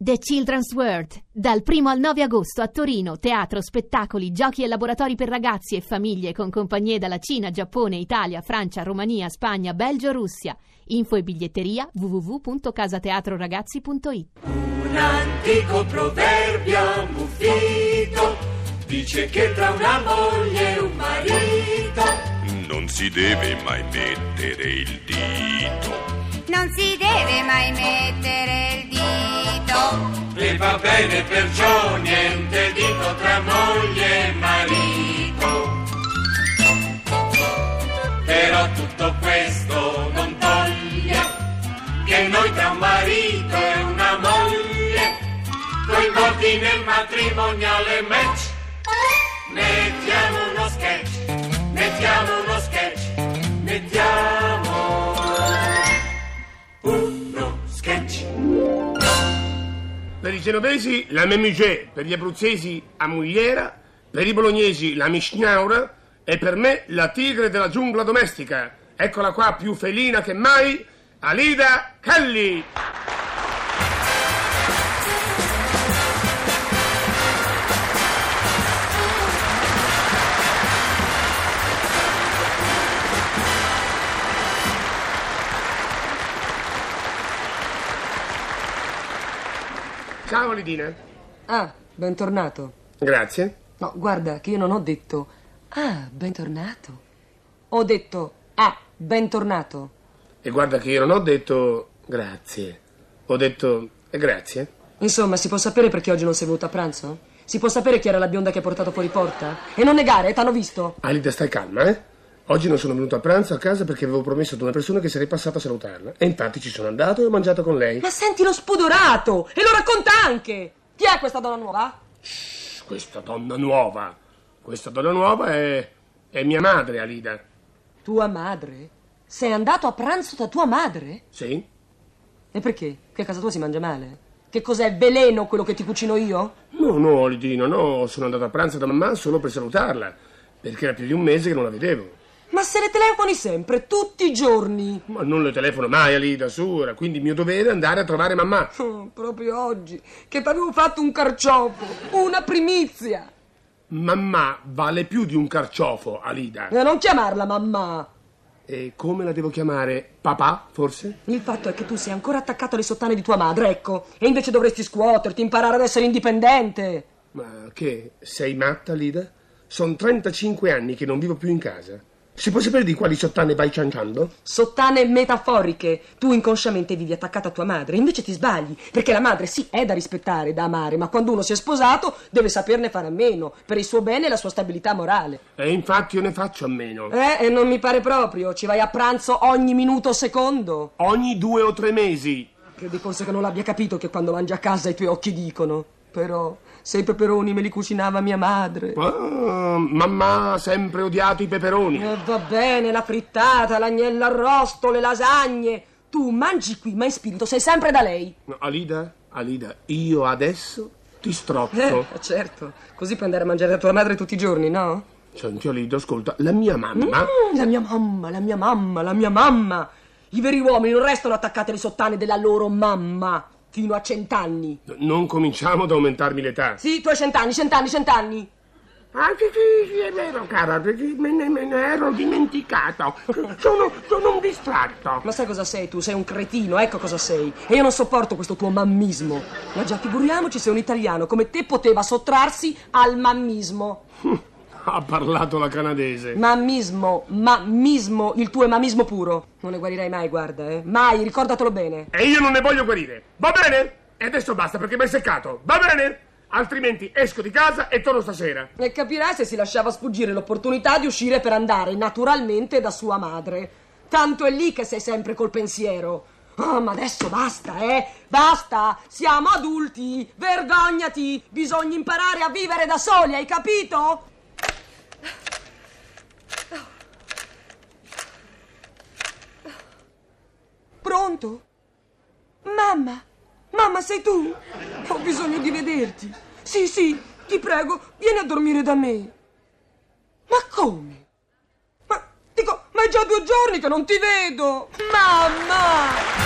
The Children's World, dal 1 al 9 agosto a Torino, teatro, spettacoli, giochi e laboratori per ragazzi e famiglie con compagnie dalla Cina, Giappone, Italia, Francia, Romania, Spagna, Belgio, Russia. Info e biglietteria www.casateatroragazzi.it Un antico proverbio ammuffito dice che tra una moglie e un marito Non si deve mai mettere il dito. Non si deve mai mettere il dito. Va bene perciò niente dito tra moglie e marito. Però tutto questo non toglie che noi tra un marito e una moglie coinvolti nel matrimoniale match Per i genovesi la memugé, per gli abruzzesi a Mugliera, per i bolognesi la miscnaura e per me la tigre della giungla domestica. Eccola qua più felina che mai, Alida Kelly. Ciao Lidina. Ah, bentornato. Grazie. No, guarda, che io non ho detto Ah, bentornato. Ho detto Ah, bentornato. E guarda che io non ho detto grazie. Ho detto eh, grazie. Insomma, si può sapere perché oggi non sei venuto a pranzo? Si può sapere chi era la bionda che hai portato fuori porta? E non negare, t'hanno visto. Alida, stai calma, eh? Oggi non sono venuto a pranzo a casa perché avevo promesso ad una persona che sarei passato a salutarla. E infatti ci sono andato e ho mangiato con lei. Ma senti lo spudorato! E lo racconta anche! Chi è questa donna nuova? Shh, questa donna nuova. Questa donna nuova è. è mia madre, Alida. Tua madre? Sei andato a pranzo da tua madre? Sì? E perché? Che a casa tua si mangia male? Che cos'è veleno quello che ti cucino io? No, no, Lidino, no. Sono andato a pranzo da mamma solo per salutarla. Perché era più di un mese che non la vedevo. Ma se le telefoni sempre, tutti i giorni. Ma non le telefono mai, Alida, su. Era quindi mio dovere andare a trovare mamma. Oh, proprio oggi, che t'avevo fatto un carciofo, una primizia. Mamma vale più di un carciofo, Alida. E non chiamarla mamma. E come la devo chiamare? Papà, forse? Il fatto è che tu sei ancora attaccato alle sottane di tua madre, ecco. E invece dovresti scuoterti, imparare ad essere indipendente. Ma che? Sei matta, Lida? Sono 35 anni che non vivo più in casa. Si può sapere di quali sottane vai cianciando? Sottane metaforiche. Tu inconsciamente vivi attaccata a tua madre, invece ti sbagli, perché la madre sì è da rispettare, da amare, ma quando uno si è sposato deve saperne fare a meno, per il suo bene e la sua stabilità morale. E infatti io ne faccio a meno. Eh, e non mi pare proprio, ci vai a pranzo ogni minuto secondo. Ogni due o tre mesi. Credi forse che non l'abbia capito che quando mangi a casa i tuoi occhi dicono. Però, se i peperoni me li cucinava mia madre. Ah, mamma ha sempre odiato i peperoni. E va bene, la frittata, l'agnello arrosto, le lasagne. Tu mangi qui, ma in spirito sei sempre da lei. No, Alida, Alida, io adesso ti strozzo. Eh, certo. Così puoi andare a mangiare da tua madre tutti i giorni, no? Senti, Alida, ascolta, la mia mamma... Mm, la mia mamma, la mia mamma, la mia mamma. I veri uomini non restano attaccati alle sottane della loro mamma fino a cent'anni. Non cominciamo ad aumentarmi l'età. Sì, tu hai cent'anni, cent'anni, cent'anni. Ah, sì, sì, sì, è vero, cara, me ne, me ne ero dimenticato. Sono, sono un distratto. Ma sai cosa sei tu? Sei un cretino, ecco cosa sei. E io non sopporto questo tuo mammismo. Ma già figuriamoci se un italiano come te poteva sottrarsi al mammismo. Ha parlato la canadese. Mammismo, mammismo, il tuo è mammismo puro. Non ne guarirai mai, guarda, eh. Mai, ricordatelo bene. E io non ne voglio guarire. Va bene? E adesso basta perché mi hai seccato. Va bene? Altrimenti esco di casa e torno stasera. E capirai se si lasciava sfuggire l'opportunità di uscire per andare naturalmente da sua madre. Tanto è lì che sei sempre col pensiero. Oh, ma adesso basta, eh? Basta! Siamo adulti! Vergognati! Bisogna imparare a vivere da soli, hai capito? Pronto? Mamma? Mamma, sei tu? Ho bisogno di vederti. Sì, sì, ti prego, vieni a dormire da me. Ma come? Ma dico, ma è già due giorni che non ti vedo. Mamma!